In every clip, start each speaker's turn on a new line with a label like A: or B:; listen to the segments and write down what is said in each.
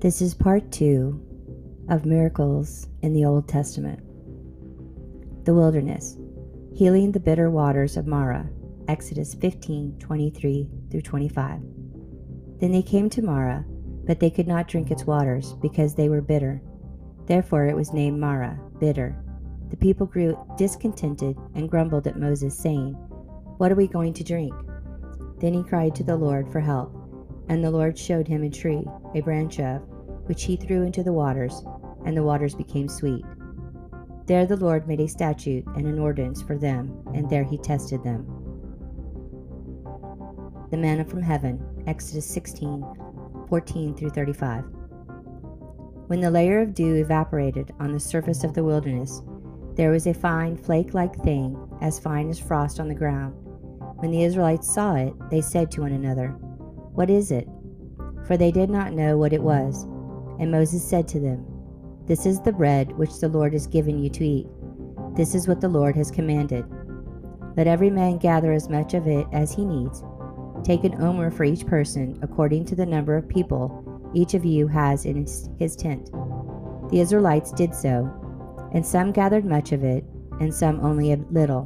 A: This is part two of miracles in the Old Testament. The wilderness, healing the bitter waters of Marah, Exodus 15 23 through 25. Then they came to Marah, but they could not drink its waters because they were bitter. Therefore it was named Marah, bitter. The people grew discontented and grumbled at Moses, saying, What are we going to drink? Then he cried to the Lord for help, and the Lord showed him a tree, a branch of, which he threw into the waters, and the waters became sweet. There the Lord made a statute and an ordinance for them, and there he tested them. The manna from heaven, Exodus 16 14 through 35. When the layer of dew evaporated on the surface of the wilderness, there was a fine flake like thing, as fine as frost on the ground. When the Israelites saw it, they said to one another, What is it? For they did not know what it was. And Moses said to them, This is the bread which the Lord has given you to eat. This is what the Lord has commanded. Let every man gather as much of it as he needs Take an omer for each person, according to the number of people each of you has in his tent. The Israelites did so, and some gathered much of it, and some only a little.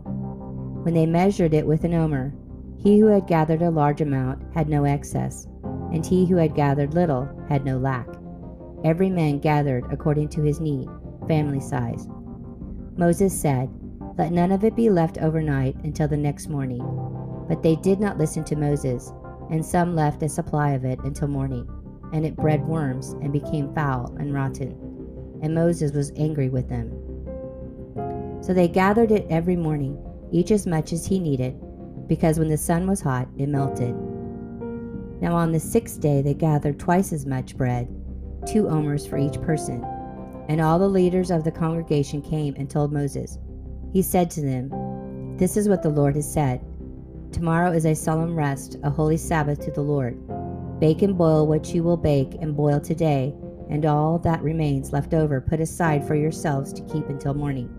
A: When they measured it with an omer, he who had gathered a large amount had no excess, and he who had gathered little had no lack. Every man gathered according to his need, family size. Moses said, Let none of it be left overnight until the next morning but they did not listen to Moses, and some left a supply of it until morning, and it bred worms and became foul and rotten. And Moses was angry with them. So they gathered it every morning, each as much as he needed, because when the sun was hot, it melted. Now on the sixth day they gathered twice as much bread, two omers for each person. And all the leaders of the congregation came and told Moses. He said to them, This is what the Lord has said. Tomorrow is a solemn rest, a holy Sabbath to the Lord. Bake and boil what you will bake and boil today, and all that remains left over put aside for yourselves to keep until morning.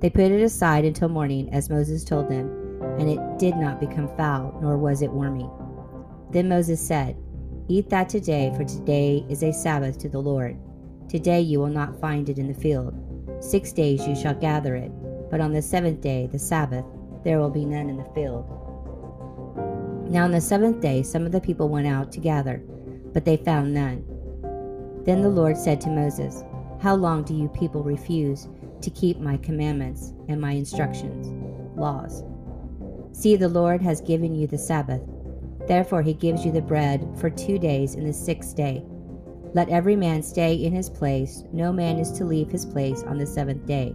A: They put it aside until morning, as Moses told them, and it did not become foul, nor was it wormy. Then Moses said, Eat that today, for today is a Sabbath to the Lord. Today you will not find it in the field. Six days you shall gather it, but on the seventh day, the Sabbath, there will be none in the field. Now on the seventh day, some of the people went out to gather, but they found none. Then the Lord said to Moses, How long do you people refuse to keep my commandments and my instructions, laws? See, the Lord has given you the Sabbath. Therefore, he gives you the bread for two days in the sixth day. Let every man stay in his place. No man is to leave his place on the seventh day.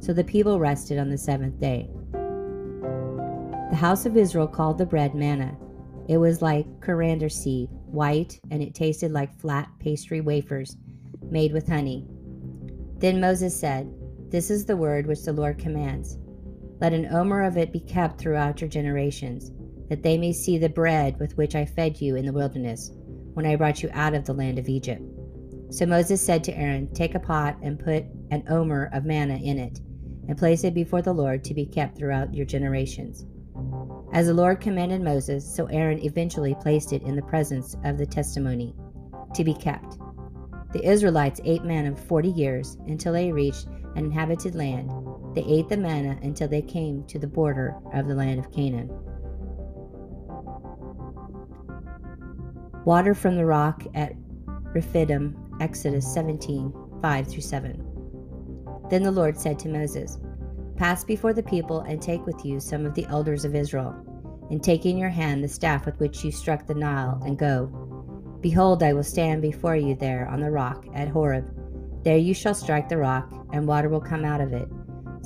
A: So the people rested on the seventh day. The house of Israel called the bread manna. It was like coriander seed, white, and it tasted like flat pastry wafers made with honey. Then Moses said, This is the word which the Lord commands. Let an omer of it be kept throughout your generations, that they may see the bread with which I fed you in the wilderness, when I brought you out of the land of Egypt. So Moses said to Aaron, Take a pot and put an omer of manna in it, and place it before the Lord to be kept throughout your generations. As the Lord commanded Moses, so Aaron eventually placed it in the presence of the testimony to be kept. The Israelites ate manna forty years until they reached an inhabited land. They ate the manna until they came to the border of the land of Canaan. Water from the rock at Rephidim, Exodus 17 5 through 7. Then the Lord said to Moses, Pass before the people and take with you some of the elders of Israel, and take in your hand the staff with which you struck the Nile, and go. Behold, I will stand before you there on the rock at Horeb. There you shall strike the rock, and water will come out of it,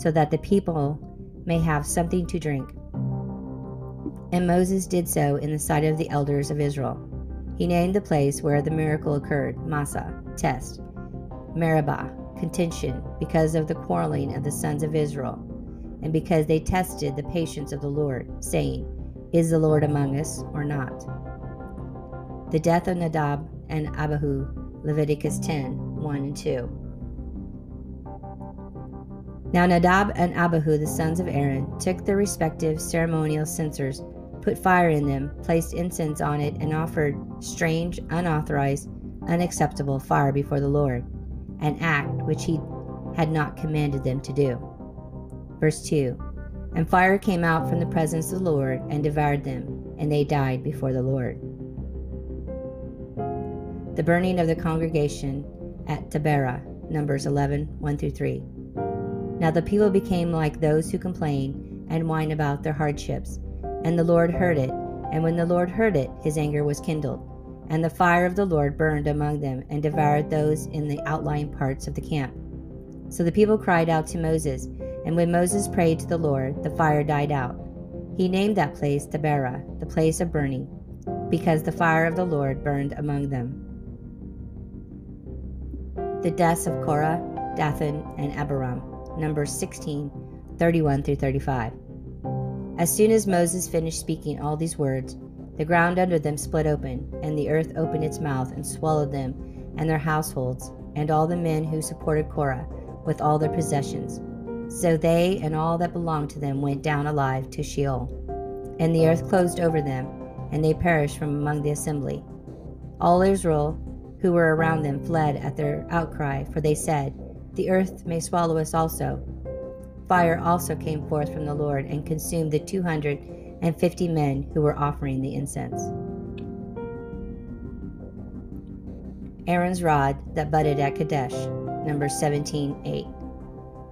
A: so that the people may have something to drink. And Moses did so in the sight of the elders of Israel. He named the place where the miracle occurred Massah, test, Meribah, contention because of the quarreling of the sons of Israel, and because they tested the patience of the Lord, saying, Is the Lord among us or not? The death of Nadab and Abihu, Leviticus 10 1 and 2. Now Nadab and Abihu, the sons of Aaron, took their respective ceremonial censers, put fire in them, placed incense on it, and offered strange, unauthorized, unacceptable fire before the Lord, an act which he had not commanded them to do. Verse 2 And fire came out from the presence of the Lord and devoured them, and they died before the Lord. The burning of the congregation at Taberah, Numbers 11 1 through 3. Now the people became like those who complain and whine about their hardships. And the Lord heard it. And when the Lord heard it, his anger was kindled. And the fire of the Lord burned among them and devoured those in the outlying parts of the camp. So the people cried out to Moses. And when Moses prayed to the Lord, the fire died out. He named that place Taberah, the place of burning, because the fire of the Lord burned among them. The deaths of Korah, Dathan, and Abiram. Numbers 16, 31 through 35. As soon as Moses finished speaking all these words, the ground under them split open, and the earth opened its mouth and swallowed them and their households, and all the men who supported Korah, with all their possessions. So they and all that belonged to them went down alive to Sheol. And the earth closed over them, and they perished from among the assembly. All Israel who were around them fled at their outcry, for they said, the earth may swallow us also. Fire also came forth from the Lord and consumed the two hundred and fifty men who were offering the incense. Aaron's rod that budded at Kadesh, Numbers 17 8.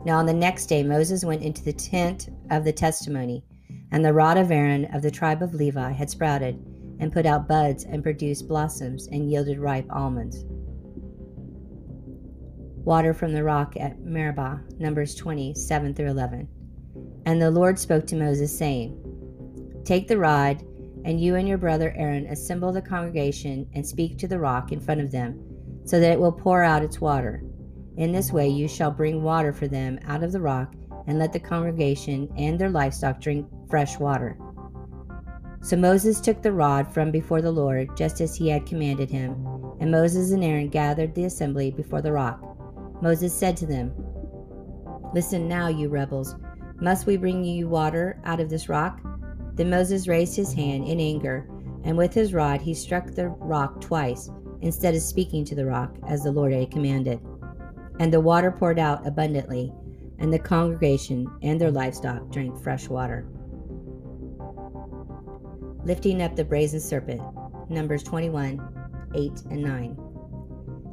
A: Now on the next day Moses went into the tent of the testimony, and the rod of Aaron of the tribe of Levi had sprouted, and put out buds, and produced blossoms, and yielded ripe almonds water from the rock at Meribah, Numbers 20, 7 through 11. And the Lord spoke to Moses, saying, Take the rod, and you and your brother Aaron assemble the congregation and speak to the rock in front of them, so that it will pour out its water. In this way you shall bring water for them out of the rock, and let the congregation and their livestock drink fresh water. So Moses took the rod from before the Lord, just as he had commanded him, and Moses and Aaron gathered the assembly before the rock. Moses said to them, Listen now, you rebels. Must we bring you water out of this rock? Then Moses raised his hand in anger, and with his rod he struck the rock twice, instead of speaking to the rock, as the Lord had commanded. And the water poured out abundantly, and the congregation and their livestock drank fresh water. Lifting up the brazen serpent, Numbers 21 8 and 9.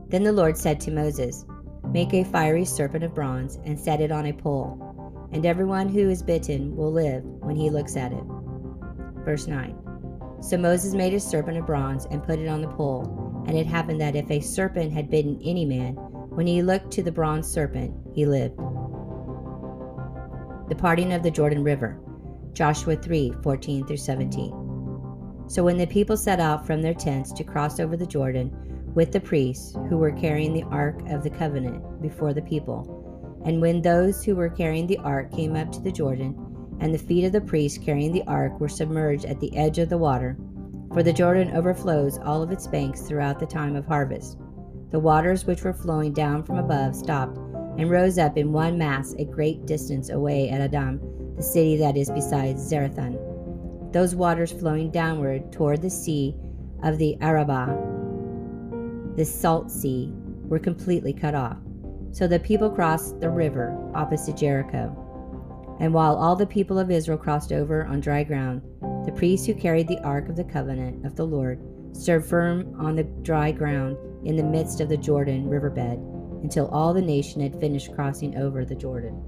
A: Then the Lord said to Moses, Make a fiery serpent of bronze and set it on a pole, and everyone who is bitten will live when he looks at it. Verse 9 So Moses made a serpent of bronze and put it on the pole, and it happened that if a serpent had bitten any man, when he looked to the bronze serpent, he lived. The parting of the Jordan River, Joshua 3 14 through 17. So when the people set out from their tents to cross over the Jordan, with the priests who were carrying the ark of the covenant before the people. And when those who were carrying the ark came up to the Jordan, and the feet of the priests carrying the ark were submerged at the edge of the water, for the Jordan overflows all of its banks throughout the time of harvest. The waters which were flowing down from above stopped and rose up in one mass a great distance away at Adam, the city that is beside Zarethan. Those waters flowing downward toward the sea of the Arabah the Salt Sea, were completely cut off. So the people crossed the river opposite Jericho. And while all the people of Israel crossed over on dry ground, the priests who carried the ark of the covenant of the Lord stood firm on the dry ground in the midst of the Jordan riverbed until all the nation had finished crossing over the Jordan.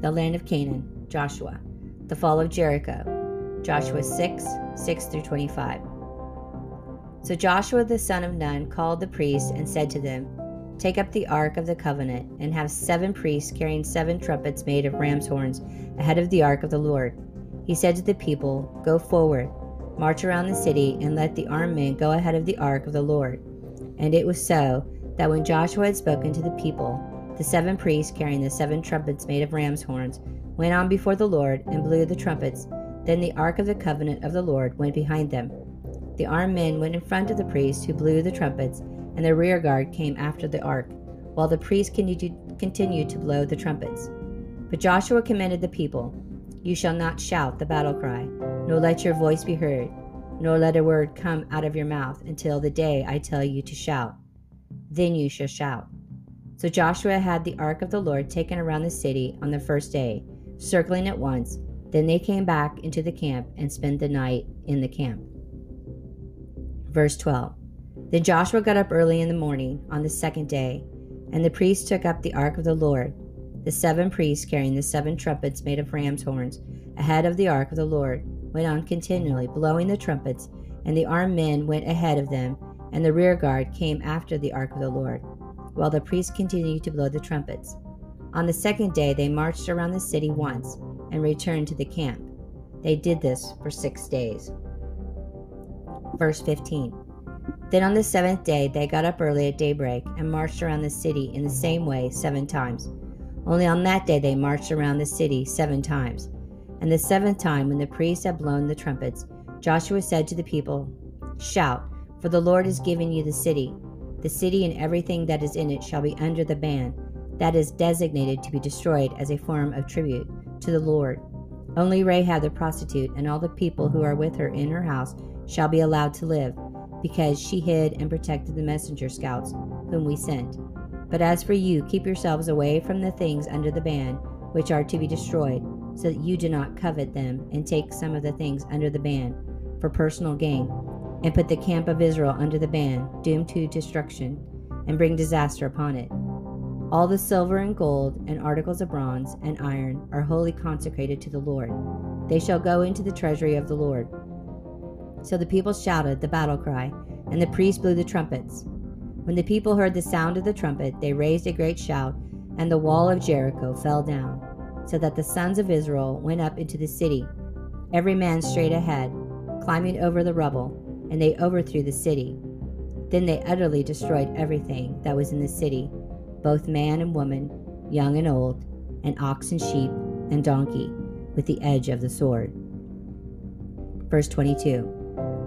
A: The land of Canaan, Joshua. The fall of Jericho, Joshua 6 6 through 25. So Joshua the son of Nun called the priests and said to them, Take up the ark of the covenant, and have seven priests carrying seven trumpets made of ram's horns ahead of the ark of the Lord. He said to the people, Go forward, march around the city, and let the armed men go ahead of the ark of the Lord. And it was so that when Joshua had spoken to the people, the seven priests carrying the seven trumpets made of ram's horns went on before the Lord and blew the trumpets. Then the ark of the covenant of the Lord went behind them. The armed men went in front of the priests who blew the trumpets, and the rear guard came after the ark, while the priests continued to blow the trumpets. But Joshua commanded the people, You shall not shout the battle cry, nor let your voice be heard. nor let a word come out of your mouth until the day I tell you to shout. Then you shall shout. So Joshua had the ark of the Lord taken around the city on the first day, circling it once. Then they came back into the camp and spent the night in the camp. Verse 12 Then Joshua got up early in the morning on the second day, and the priests took up the ark of the Lord, the seven priests carrying the seven trumpets made of ram's horns ahead of the ark of the Lord went on continually, blowing the trumpets, and the armed men went ahead of them, and the rear guard came after the ark of the Lord, while the priests continued to blow the trumpets. On the second day, they marched around the city once and returned to the camp. They did this for six days. Verse 15 Then on the seventh day, they got up early at daybreak and marched around the city in the same way seven times. Only on that day, they marched around the city seven times. And the seventh time, when the priests had blown the trumpets, Joshua said to the people, Shout, for the Lord has given you the city. The city and everything that is in it shall be under the ban, that is designated to be destroyed as a form of tribute to the Lord. Only Rahab the prostitute and all the people who are with her in her house shall be allowed to live, because she hid and protected the messenger scouts whom we sent. But as for you, keep yourselves away from the things under the ban, which are to be destroyed so that you do not covet them and take some of the things under the ban for personal gain, and put the camp of Israel under the ban, doomed to destruction, and bring disaster upon it. All the silver and gold and articles of bronze and iron are wholly consecrated to the Lord. They shall go into the treasury of the Lord. So the people shouted the battle cry, and the priests blew the trumpets. When the people heard the sound of the trumpet, they raised a great shout, and the wall of Jericho fell down so that the sons of Israel went up into the city, every man straight ahead, climbing over the rubble, and they overthrew the city. Then they utterly destroyed everything that was in the city, both man and woman, young and old, and ox and sheep and donkey, with the edge of the sword. Verse 22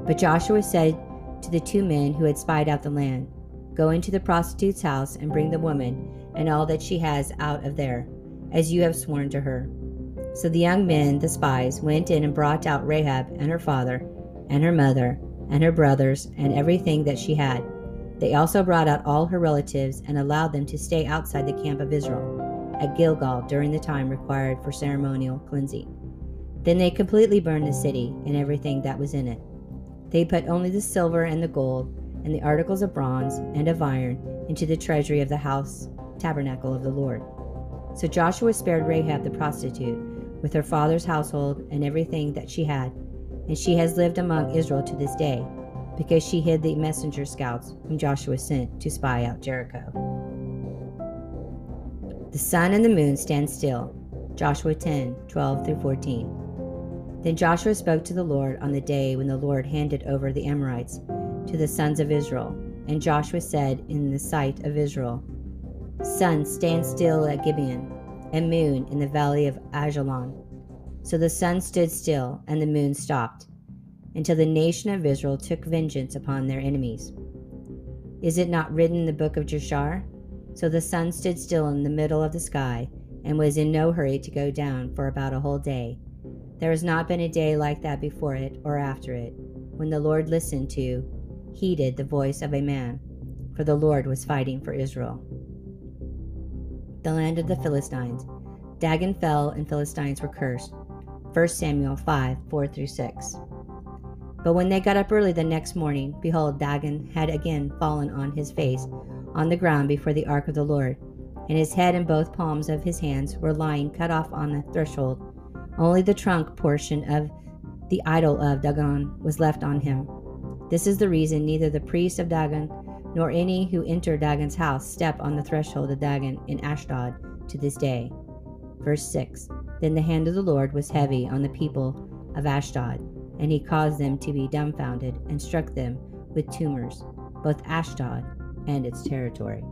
A: But Joshua said to the two men who had spied out the land, Go into the prostitute's house and bring the woman and all that she has out of there as you have sworn to her. So the young men, the spies, went in and brought out Rahab and her father, and her mother, and her brothers, and everything that she had. They also brought out all her relatives and allowed them to stay outside the camp of Israel at Gilgal during the time required for ceremonial cleansing. Then they completely burned the city and everything that was in it. They put only the silver and the gold and the articles of bronze and of iron into the treasury of the house tabernacle of the Lord. So Joshua spared Rahab the prostitute, with her father's household and everything that she had, and she has lived among Israel to this day, because she hid the messenger scouts whom Joshua sent to spy out Jericho. The sun and the moon stand still. Joshua 10 12 through 14. Then Joshua spoke to the Lord on the day when the Lord handed over the Amorites to the sons of Israel. And Joshua said in the sight of Israel, Sun, stand still at Gibeon, and moon in the valley of Ajalon. So the sun stood still, and the moon stopped, until the nation of Israel took vengeance upon their enemies. Is it not written in the book of Jashar? So the sun stood still in the middle of the sky, and was in no hurry to go down for about a whole day. There has not been a day like that before it or after it, when the Lord listened to, heeded the voice of a man, for the Lord was fighting for Israel the land of the Philistines. Dagon fell, and Philistines were cursed. 1 Samuel 5 4 through 6. But when they got up early the next morning, behold, Dagon had again fallen on his face on the ground before the ark of the Lord, and his head and both palms of his hands were lying cut off on the threshold. Only the trunk portion of the idol of Dagon was left on him. This is the reason neither the priests of Dagon nor any who enter Dagon's house step on the threshold of Dagon in Ashdod to this day. Verse 6 Then the hand of the Lord was heavy on the people of Ashdod, and he caused them to be dumbfounded and struck them with tumors, both Ashdod and its territory.